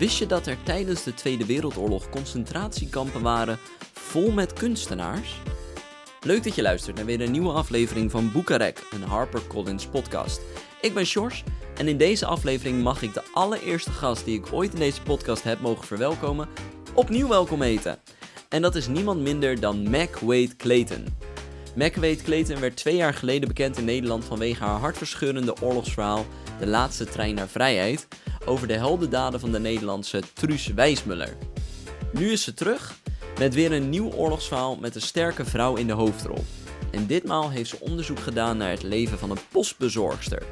Wist je dat er tijdens de Tweede Wereldoorlog concentratiekampen waren vol met kunstenaars? Leuk dat je luistert naar weer een nieuwe aflevering van Boekarek, een HarperCollins podcast. Ik ben Sjors en in deze aflevering mag ik de allereerste gast die ik ooit in deze podcast heb mogen verwelkomen, opnieuw welkom heten. En dat is niemand minder dan Mac Wade Clayton. Mac Wade Clayton werd twee jaar geleden bekend in Nederland vanwege haar hartverscheurende oorlogsverhaal De Laatste Trein naar Vrijheid over de heldendaden van de Nederlandse Truus Wijsmuller. Nu is ze terug met weer een nieuw oorlogsverhaal met een sterke vrouw in de hoofdrol. En ditmaal heeft ze onderzoek gedaan naar het leven van een postbezorgster.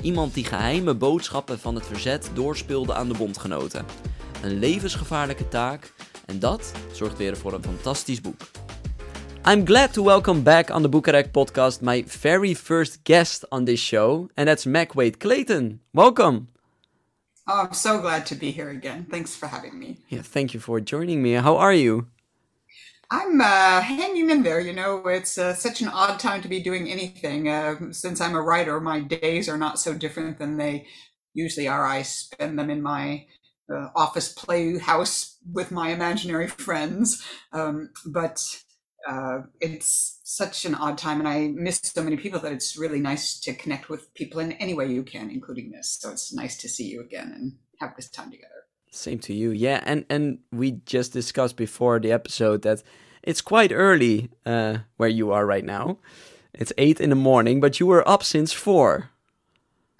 Iemand die geheime boodschappen van het verzet doorspeelde aan de bondgenoten. Een levensgevaarlijke taak en dat zorgt weer voor een fantastisch boek. I'm glad to welcome back on the Bukarek podcast my very first guest on this show, and that's Mac Wade Clayton. Welcome. Oh, I'm so glad to be here again. Thanks for having me. Yeah, thank you for joining me. How are you? I'm uh, hanging in there. You know, it's uh, such an odd time to be doing anything. Uh, since I'm a writer, my days are not so different than they usually are. I spend them in my uh, office playhouse with my imaginary friends. Um, but uh, it's such an odd time, and I miss so many people that it's really nice to connect with people in any way you can, including this. So it's nice to see you again and have this time together. Same to you, yeah. And and we just discussed before the episode that it's quite early uh, where you are right now. It's eight in the morning, but you were up since four.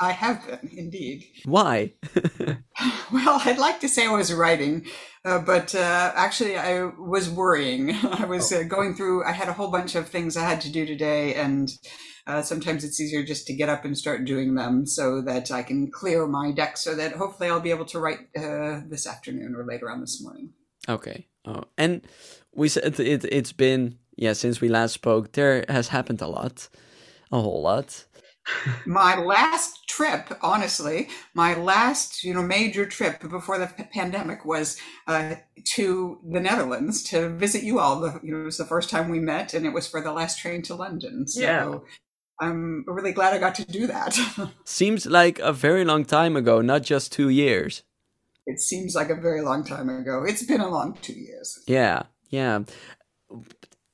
I have been, indeed. Why? well, I'd like to say I was writing, uh, but uh, actually, I was worrying. I was uh, going through, I had a whole bunch of things I had to do today, and uh, sometimes it's easier just to get up and start doing them so that I can clear my deck so that hopefully I'll be able to write uh, this afternoon or later on this morning. Okay. Oh, and we said it, it's been, yeah, since we last spoke, there has happened a lot, a whole lot my last trip, honestly, my last you know major trip before the pandemic was uh, to the Netherlands to visit you all. The, you know, it was the first time we met, and it was for the last train to London. So yeah. I'm really glad I got to do that. Seems like a very long time ago, not just two years. It seems like a very long time ago. It's been a long two years. Yeah, yeah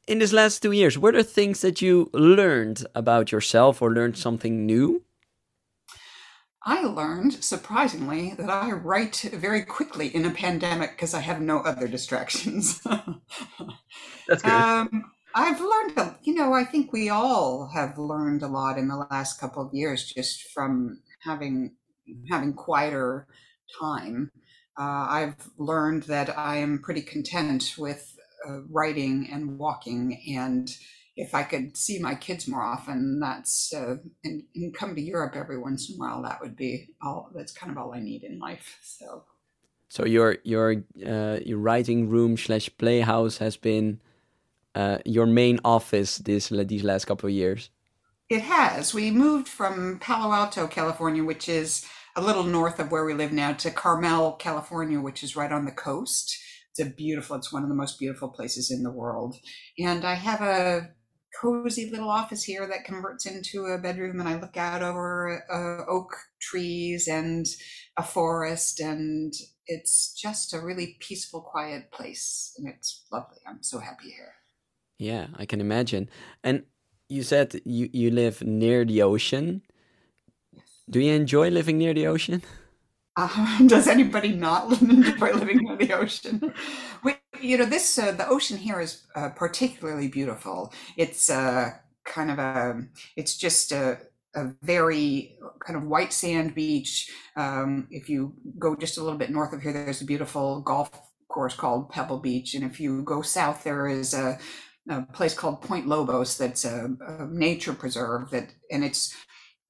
in these last two years, were there things that you learned about yourself or learned something new? I learned, surprisingly, that I write very quickly in a pandemic because I have no other distractions. That's good. Um, I've learned, you know, I think we all have learned a lot in the last couple of years just from having having quieter time. Uh, I've learned that I am pretty content with uh, writing and walking and if I could see my kids more often, that's uh, and, and, come to Europe every once in a while. That would be all. That's kind of all I need in life. So, so your your uh, your writing room slash playhouse has been uh, your main office this these last couple of years. It has. We moved from Palo Alto, California, which is a little north of where we live now, to Carmel, California, which is right on the coast it's a beautiful, it's one of the most beautiful places in the world. And I have a cozy little office here that converts into a bedroom and I look out over uh, oak trees and a forest and it's just a really peaceful quiet place and it's lovely. I'm so happy here. Yeah, I can imagine. And you said you you live near the ocean. Yes. Do you enjoy living near the ocean? Does anybody not enjoy living near the ocean? We, you know, this uh, the ocean here is uh, particularly beautiful. It's uh, kind of a, it's just a, a very kind of white sand beach. Um, if you go just a little bit north of here, there's a beautiful golf course called Pebble Beach, and if you go south, there is a, a place called Point Lobos that's a, a, nature preserve that, and it's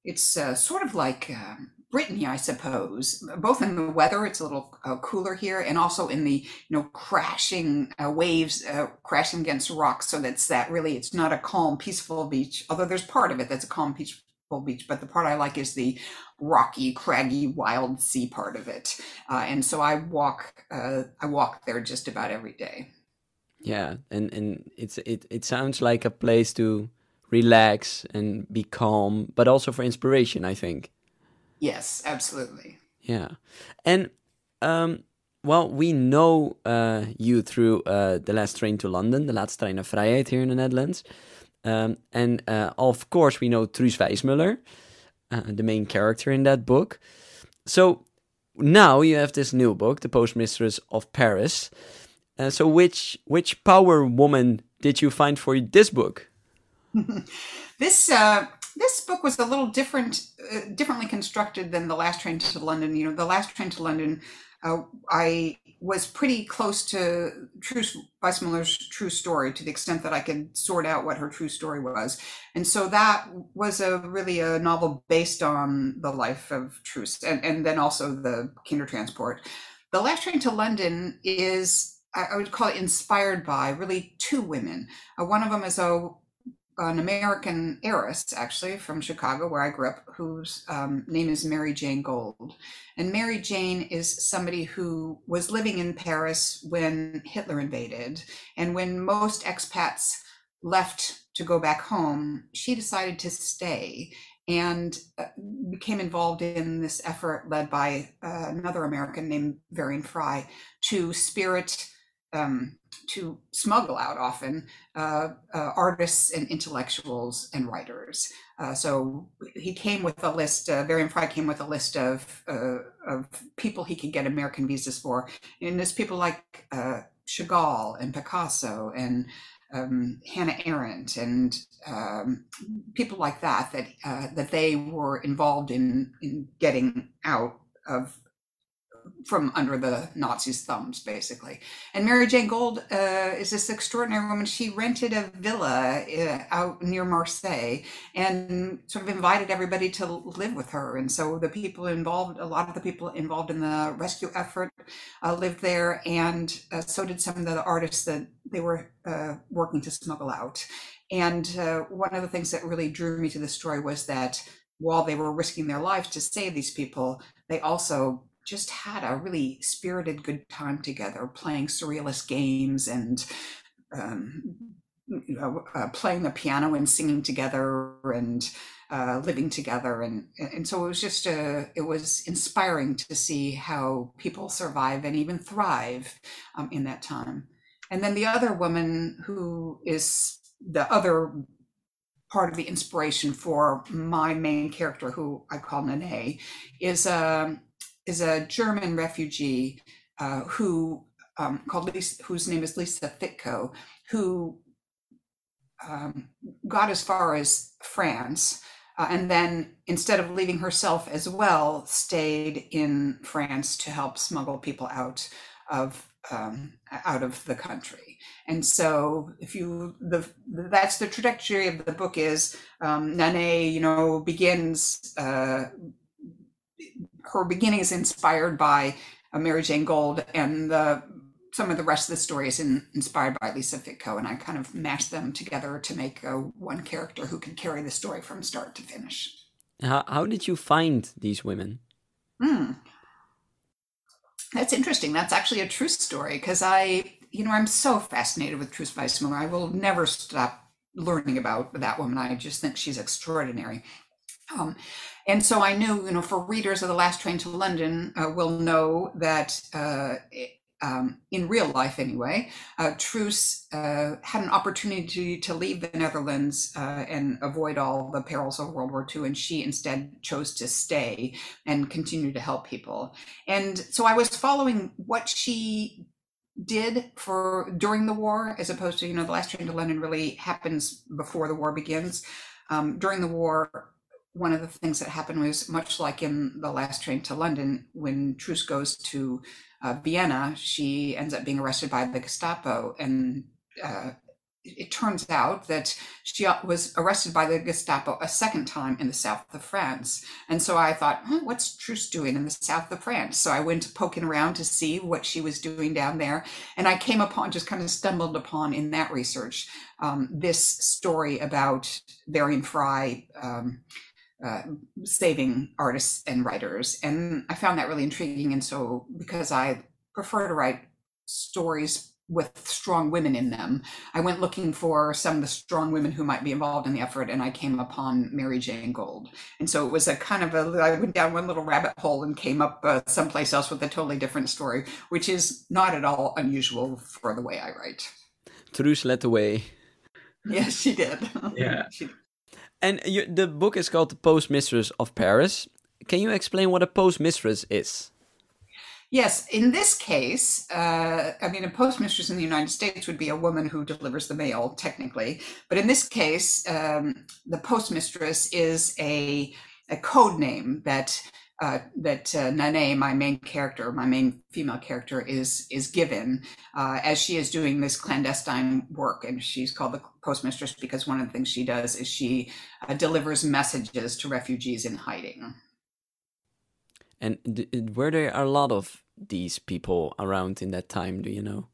it's uh, sort of like. Um, Brittany, I suppose, both in the weather, it's a little uh, cooler here, and also in the you know crashing uh, waves uh, crashing against rocks. So that's that really, it's not a calm, peaceful beach. Although there's part of it that's a calm, peaceful beach, but the part I like is the rocky, craggy, wild sea part of it. Uh, and so I walk, uh, I walk there just about every day. Yeah, and and it's it it sounds like a place to relax and be calm, but also for inspiration. I think. Yes, absolutely. Yeah. And um, well, we know uh, you through uh, The Last Train to London, The Laatste Trein naar Vrijheid here in the Netherlands. Um, and uh, of course, we know Truus Wijsmuller, uh, the main character in that book. So now you have this new book, The Postmistress of Paris. Uh, so which which power woman did you find for this book? this uh, this book was a little different, uh, differently constructed than the Last Train to London. You know, the Last Train to London, uh, I was pretty close to Truus Wijsmuller's true story to the extent that I could sort out what her true story was, and so that was a really a novel based on the life of Truus, and and then also the Kindertransport. The Last Train to London is I would call it inspired by really two women. Uh, one of them is a an American heiress, actually from Chicago, where I grew up, whose um, name is Mary Jane Gold. And Mary Jane is somebody who was living in Paris when Hitler invaded, and when most expats left to go back home, she decided to stay and uh, became involved in this effort led by uh, another American named Varian Fry to spirit um, to smuggle out often uh, uh, artists and intellectuals and writers. Uh, so he came with a list. Uh, Varian Fry came with a list of uh, of people he could get American visas for, and there's people like uh, Chagall and Picasso and um, Hannah Arendt and um, people like that that uh, that they were involved in in getting out of from under the Nazis' thumbs, basically. And Mary Jane Gold uh, is this extraordinary woman. She rented a villa uh, out near Marseille and sort of invited everybody to live with her. And so the people involved, a lot of the people involved in the rescue effort, uh, lived there, and uh, so did some of the artists that they were uh, working to smuggle out. And uh, one of the things that really drew me to the story was that while they were risking their lives to save these people, they also just had a really spirited good time together playing surrealist games and um, you know, uh, playing the piano and singing together and uh, living together. And and so it was just a, it was inspiring to see how people survive and even thrive um, in that time. And then the other woman who is the other part of the inspiration for my main character who i call Nanée is um, is a German refugee uh, who um, called Lisa, whose name is Lisa Fittko, who um, got as far as France, uh, and then instead of leaving herself as well, stayed in France to help smuggle people out of um, out of the country. And so, if you the that's the trajectory of the book is um, Nanée, you know, begins. Uh, her beginning is inspired by uh, Mary Jane Gold, and the some of the rest of the story is in, inspired by Lisa Fittko, and I kind of mashed them together to make a, one character who can carry the story from start to finish. How, how did you find these women? Hmm. That's interesting. That's actually a true story because I, you know, I'm so fascinated with Truus Wijsmuller. I will never stop learning about that woman. I just think she's extraordinary. Um, and so I knew, you know, for readers of The Last Train to London uh, will know that uh, um, in real life anyway, uh, Truus uh, had an opportunity to leave the Netherlands uh, and avoid all the perils of World War II, and she instead chose to stay and continue to help people. And so I was following what she did for during the war, as opposed to, you know, The Last Train to London really happens before the war begins. Um, during the war, one of the things that happened was much like in the last train to London, when Truus goes to uh, Vienna, she ends up being arrested by the Gestapo. And uh, it turns out that she was arrested by the Gestapo a second time in the south of France. And so I thought, what's Truus doing in the south of France? So I went poking around to see what she was doing down there. And I came upon, just kind of stumbled upon in that research, um, this story about Varian Fry. Um, uh, saving artists and writers. And I found that really intriguing. And so, because I prefer to write stories with strong women in them. I went looking for some of the strong women who might be involved in the effort, and I came upon Mary Jane Gold. And so it was a kind of a, I went down one little rabbit hole and came up uh, someplace else with a totally different story, which is not at all unusual for the way I write. Truus led the way. Yes, she did. Yeah. she, And you, the book is called The Postmistress of Paris. Can you explain what a postmistress is? Yes, in this case, uh, I mean, a postmistress in the United States would be a woman who delivers the mail, technically. But in this case, um, the postmistress is a, a code name that uh, that uh, Nanée, my main character, my main female character, is is given uh, as she is doing this clandestine work, and she's called the postmistress because one of the things she does is she uh, delivers messages to refugees in hiding. And d- were there a lot of these people around in that time? Do you know?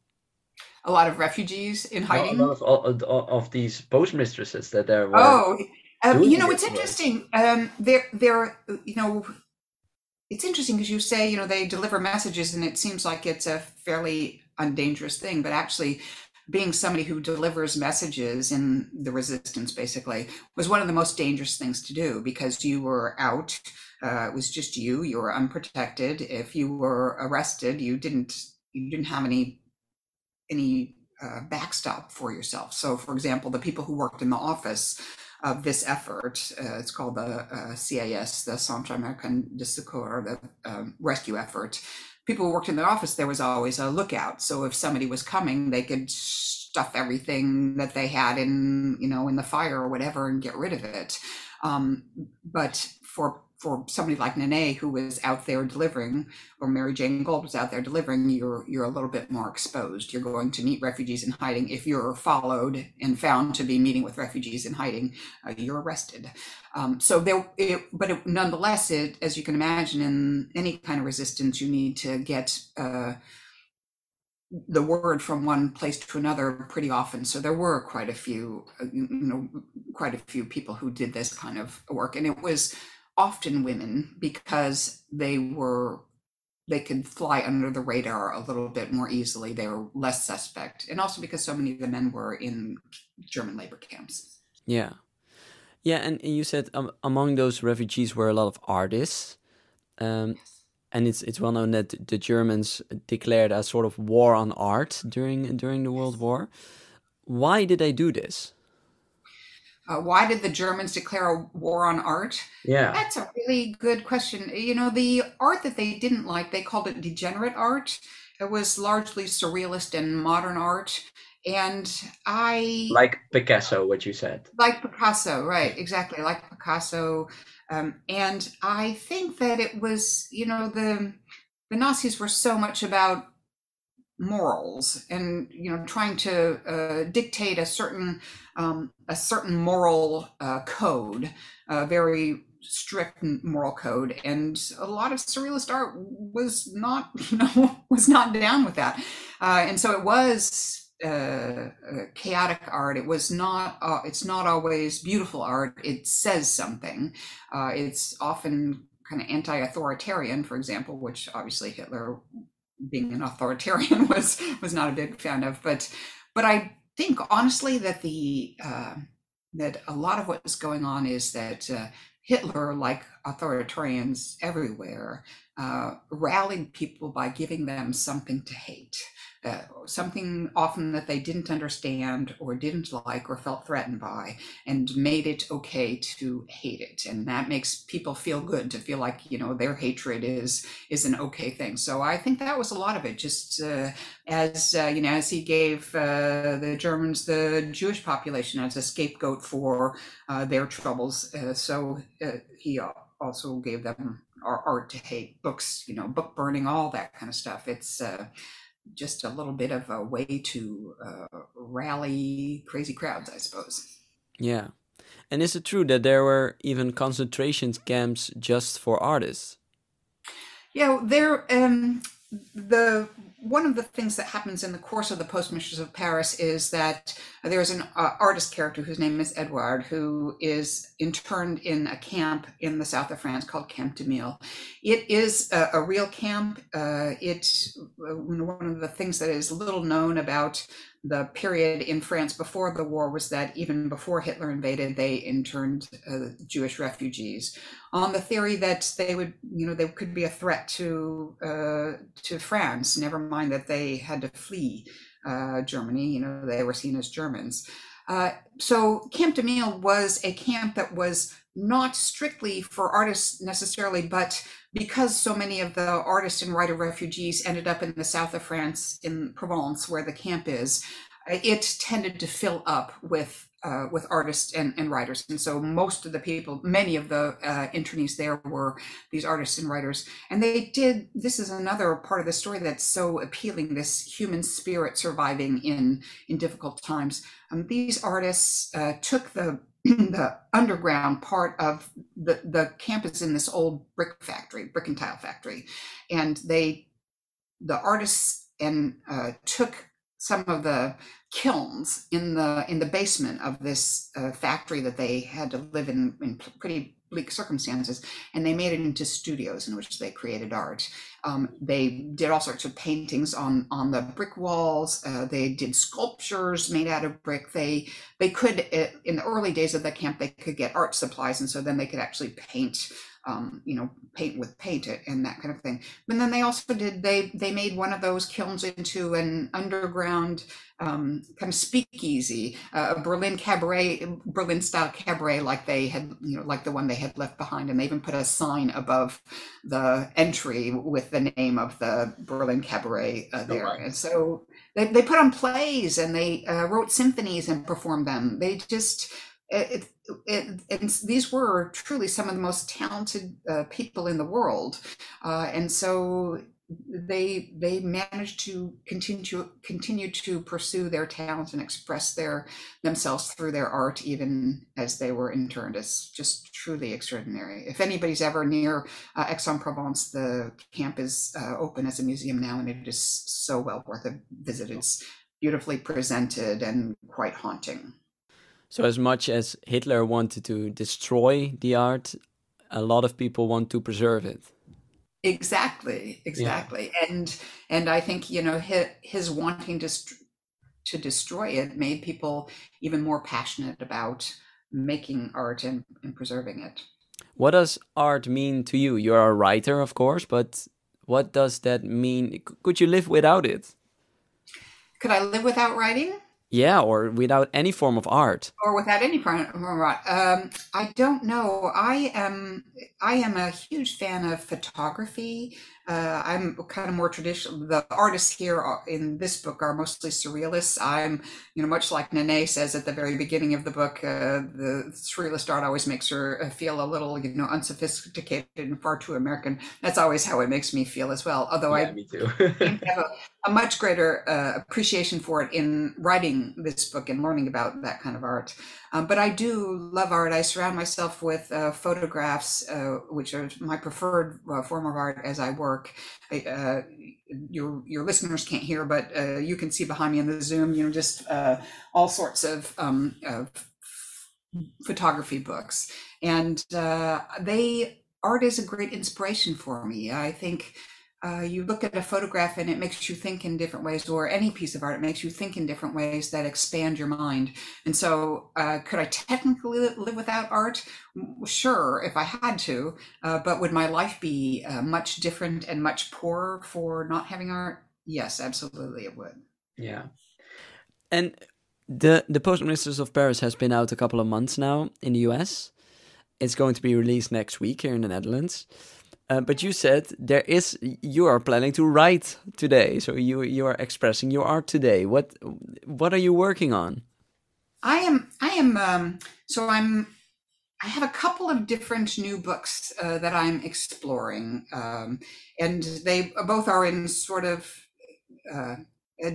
A lot of refugees in hiding? A hiding. lot of, of, of these postmistresses that there were. Oh, um, you know, it's interesting. Um, they're, they're, you know, it's interesting because you say, you know, they deliver messages and it seems like it's a fairly undangerous thing, but actually being somebody who delivers messages in the resistance basically was one of the most dangerous things to do because you were out uh, it was just you you were unprotected. If you were arrested you didn't you didn't have any any uh, backstop for yourself. So for example the people who worked in the office of this effort uh, it's called the uh, cis the Centre Américain de Secours the um, rescue effort people who worked in the office, there was always a lookout. So if somebody was coming, they could stuff everything that they had in, you know, in the fire or whatever and get rid of it. Um, but for for somebody like Nanée who was out there delivering, or Mary Jane Gold was out there delivering, you're you're a little bit more exposed. You're going to meet refugees in hiding. If you're followed and found to be meeting with refugees in hiding, uh, you're arrested. Um, so there, it, but it, nonetheless, it, as you can imagine, in any kind of resistance, you need to get uh, the word from one place to another pretty often. So there were quite a few, uh, you know, quite a few people who did this kind of work, and it was often women because they were they could fly under the radar a little bit more easily. They were less suspect, and also because so many of the men were in German labor camps. Yeah, yeah, and you said um, among those refugees were a lot of artists, um, and it's it's well known that the Germans declared a sort of war on art during during the World War. Why did they do this? Uh, why did the Germans declare a war on art? Yeah. That's a really good question. You know, the art that they didn't like, they called it degenerate art. It was largely surrealist and modern art. And I Like Picasso, what you said. like Picasso, right? Exactly, like Picasso. Um, and I think that it was, you know, the the Nazis were so much about morals and you know trying to uh, dictate a certain um, a certain moral uh, code, a very strict moral code, and a lot of surrealist art was not, you know, was not down with that, uh, and so it was uh, chaotic art. It was not. Uh, it's not always beautiful art. It says something. Uh, it's often kind of anti-authoritarian, for example, which obviously Hitler, being an authoritarian, was was not a big fan of. But but I think honestly that the uh, that a lot of what is going on is that uh, Hitler, like authoritarians everywhere, uh, rallied people by giving them something to hate, uh, something often that they didn't understand or didn't like or felt threatened by, and made it okay to hate it. And that makes people feel good to feel like you know their hatred is is an okay thing. So I think that was a lot of it. Just uh, as uh, you know, as he gave uh, the Germans the Jewish population as a scapegoat for uh, their troubles, uh, so he also gave them art to hate, books, you know, book burning, all that kind of stuff. It's just a little bit of a way to uh, rally crazy crowds, I suppose. Yeah, and is it true that there were even concentration camps just for artists? Yeah, there. Um, the one of the things that happens in the course of the Postmistress of Paris is that there's an uh, artist character whose name is Edouard, who is interned in a camp in the south of France called Camp des Milles. It is a, a real camp. Uh, uh, one of the things that is little known about the period in France before the war was that even before Hitler invaded, they interned uh, Jewish refugees on the theory that they would, you know, they could be a threat to uh, to France. Never mind that they had to flee uh, Germany. You know, they were seen as Germans. Uh, so Camp des Milles was a camp that was not strictly for artists necessarily, but because so many of the artists and writer refugees ended up in the south of France, in Provence, where the camp is, it tended to fill up with uh, with artists and, and writers. And so most of the people, many of the uh, internees there were these artists and writers. And they did, this is another part of the story that's so appealing, this human spirit surviving in, in difficult times. Um, these artists uh, took the the underground part of the, the campus in this old brick factory, brick and tile factory. And they, the artists and uh, took some of the kilns in the in the basement of this uh, factory that they had to live in in pretty bleak circumstances, and they made it into studios in which they created art. Um, they did all sorts of paintings on on the brick walls. Uh, they did sculptures made out of brick. They they could in the early days of the camp they could get art supplies, and so then they could actually paint um, you know, paint with paint it and that kind of thing. But then they also did they they made one of those kilns into an underground um, kind of speakeasy, uh, a Berlin cabaret, Berlin style cabaret, like they had, you know, like the one they had left behind, and they even put a sign above the entry with the name of the Berlin cabaret uh, oh, there. Oh. And so they they put on plays and they uh, wrote symphonies and performed them. They just it, it, and these were truly some of the most talented uh, people in the world, uh, and so they they managed to continue to continue to pursue their talent and express their themselves through their art, even as they were interned. It's just truly extraordinary. If anybody's ever near uh, Aix-en-Provence, the camp is uh, open as a museum now, and it is so well worth a visit. It's beautifully presented and quite haunting. So, as much as Hitler wanted to destroy the art, a lot of people want to preserve it. Exactly, exactly, yeah. and and I think you know his, his wanting to to destroy it made people even more passionate about making art and, and preserving it. What does art mean to you? You're a writer, of course, but what does that mean? Could you live without it? Could I live without writing? Yeah, or without any form of art. Or without any form of art. Um, I don't know. I am I am a huge fan of photography uh, I'm kind of more traditional. The artists here in this book are mostly surrealists. I'm, you know, much like Nanée says at the very beginning of the book, uh, the surrealist art always makes her uh, feel a little, you know, unsophisticated and far too American. That's always how it makes me feel as well. Although yeah, I me too. a, much greater uh, appreciation for it in writing this book and learning about that kind of art. Um, but I do love art. I surround myself with uh, photographs, uh, which are my preferred uh, form of art as I work. Uh, your your listeners can't hear, but uh, you can see behind me in the Zoom. You know, just all sorts of, um, of photography books, and they art is a great inspiration for me. I think uh, you look at a photograph and it makes you think in different ways, or any piece of art, it makes you think in different ways that expand your mind. And so, uh, could I technically live without art? Sure, if I had to, uh, but would my life be uh, much different and much poorer for not having art? Yes, absolutely, it would. Yeah. And the the Postmistress of Paris has been out a couple of months now in the US. It's going to be released next week here in the Netherlands. Uh, but you said there is you are planning to write today, so you you are expressing your art today. What what are you working on? I am I am um, so I'm I have a couple of different new books uh, that I'm exploring, um, and they both are in sort of uh,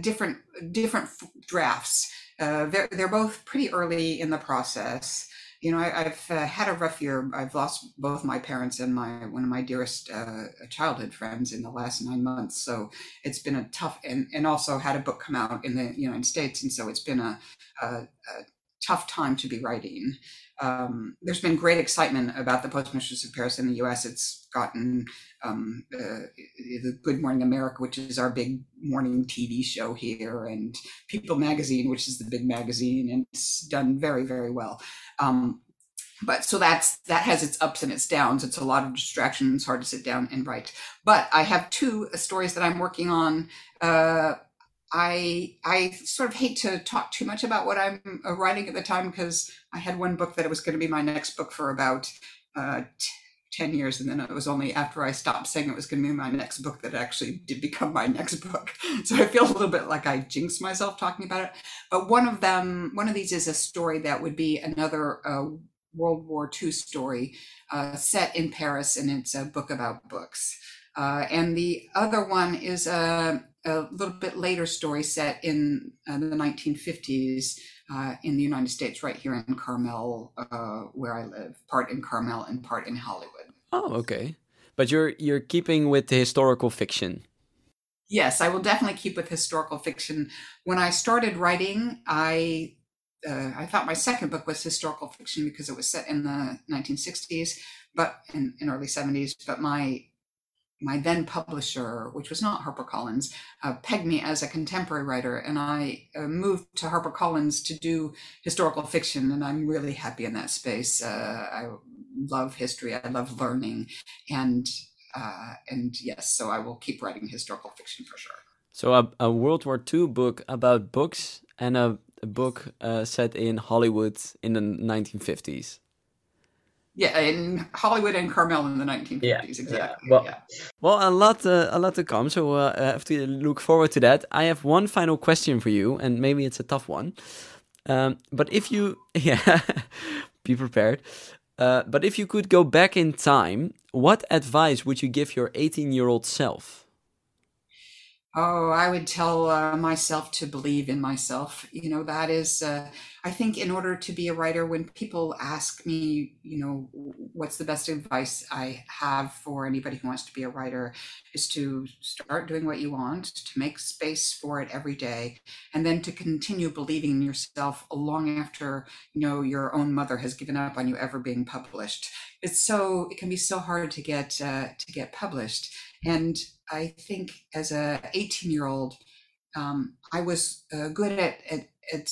different different drafts. Uh, they're they're both pretty early in the process you know, I, have uh, had a rough year. I've lost both my parents and my one of my dearest uh, childhood friends in the last nine months. So it's been a tough, and and also had a book come out in the United States, and so it's been a, a, a tough time to be writing. Um, there's been great excitement about the Postmistress of Paris in the U.S. It's gotten um, uh, the Good Morning America, which is our big morning TV show here, and People Magazine, which is the big magazine, and it's done very, very well. Um, but so that's that has its ups and its downs. It's a lot of distraction. It's hard to sit down and write. But I have two stories that I'm working on. Uh, I I sort of hate to talk too much about what I'm uh, writing at the time because I had one book that it was going to be my next book for about uh, 10 years and then it was only after i stopped saying it was going to be my next book that actually did become my next book. So i feel a little bit like i jinxed myself talking about it. But one of them one of these is a story that would be another uh, world war ii story uh, set in paris and it's a book about books. Uh, and the other one is a, a, little bit later story set in uh, the 1950s uh, in the United States, right here in Carmel, uh, where I live, part in Carmel and part in Hollywood. Oh, okay. But you're you're keeping with the historical fiction. Yes, I will definitely keep with historical fiction. When I started writing, I uh, I thought my second book was historical fiction because it was set in the 1960s, but in, in early 70s. But my my then publisher, which was not HarperCollins, uh, pegged me as a contemporary writer, and I uh, moved to HarperCollins to do historical fiction, and I'm really happy in that space. Uh, I love history, I love learning, and uh, and yes, so I will keep writing historical fiction for sure. So a, a World War II book about books and a, a book uh, set in Hollywood in the 1950s. Yeah, in Hollywood and Carmel in the 1950s, yeah, exactly. Yeah. Well, yeah. well, a lot, uh, a lot to come. So uh, I have to look forward to that. I have one final question for you, and maybe it's a tough one. Um, but if you, yeah, be prepared. Uh, but if you could go back in time, what advice would you give your 18-year-old self? Oh, I would tell uh, myself to believe in myself. You know, that is, uh, I think, in order to be a writer, when people ask me, you know, what's the best advice I have for anybody who wants to be a writer, is to start doing what you want, to make space for it every day, and then to continue believing in yourself long after, you know, your own mother has given up on you ever being published. It's so, it can be so hard to get, uh, to get published. And I think as a 18 year old, um, I was uh, good at, at, at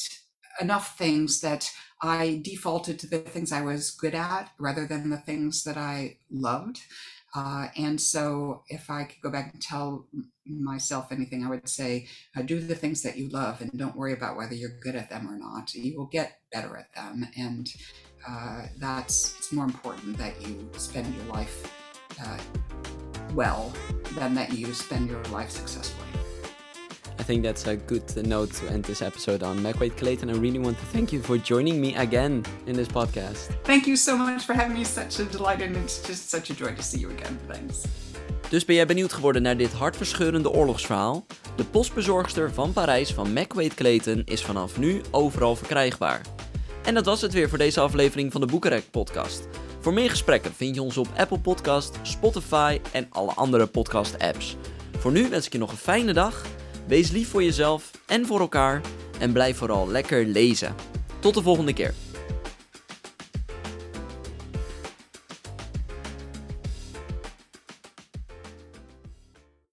enough things that I defaulted to the things I was good at rather than the things that I loved. Uh, and so, if I could go back and tell myself anything, I would say uh, do the things that you love and don't worry about whether you're good at them or not. You will get better at them. And uh, that's it's more important that you spend your life uh, well than that you spend your life successfully. I think that's a good note to end this episode on. McWade Clayton, I really want to thank you for joining me again in this podcast. Thank you so much for having me. Such a delight and it's just such a joy to see you again. Thanks. Dus ben jij benieuwd geworden naar dit hartverscheurende oorlogsverhaal? De postbezorgster van Parijs van McWade Clayton is vanaf nu overal verkrijgbaar. En dat was het weer voor deze aflevering van de Boekenrek podcast. Voor meer gesprekken vind je ons op Apple Podcast, Spotify en alle andere podcast apps. Voor nu wens ik je nog een fijne dag. Wees lief voor jezelf en voor elkaar en blijf vooral lekker lezen. Tot de volgende keer.